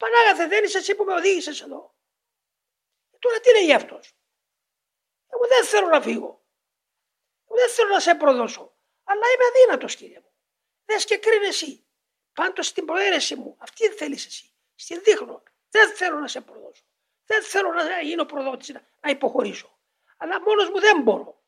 Πανάγαθε, δεν είσαι εσύ που με οδήγησες εδώ. Ε, τώρα τι λέει αυτός; Εγώ δεν θέλω να φύγω. Εγώ δεν θέλω να σε προδώσω. Αλλά είμαι αδύνατος, κύριε μου. Δες και κρίνει εσύ. Πάντως στην προαίρεση μου, αυτή θέλεις εσύ. Στην δείχνω. Δεν θέλω να σε προδώσω. Δεν θέλω να γίνω προδότης, να υποχωρήσω. Αλλά μόνος μου δεν μπορώ.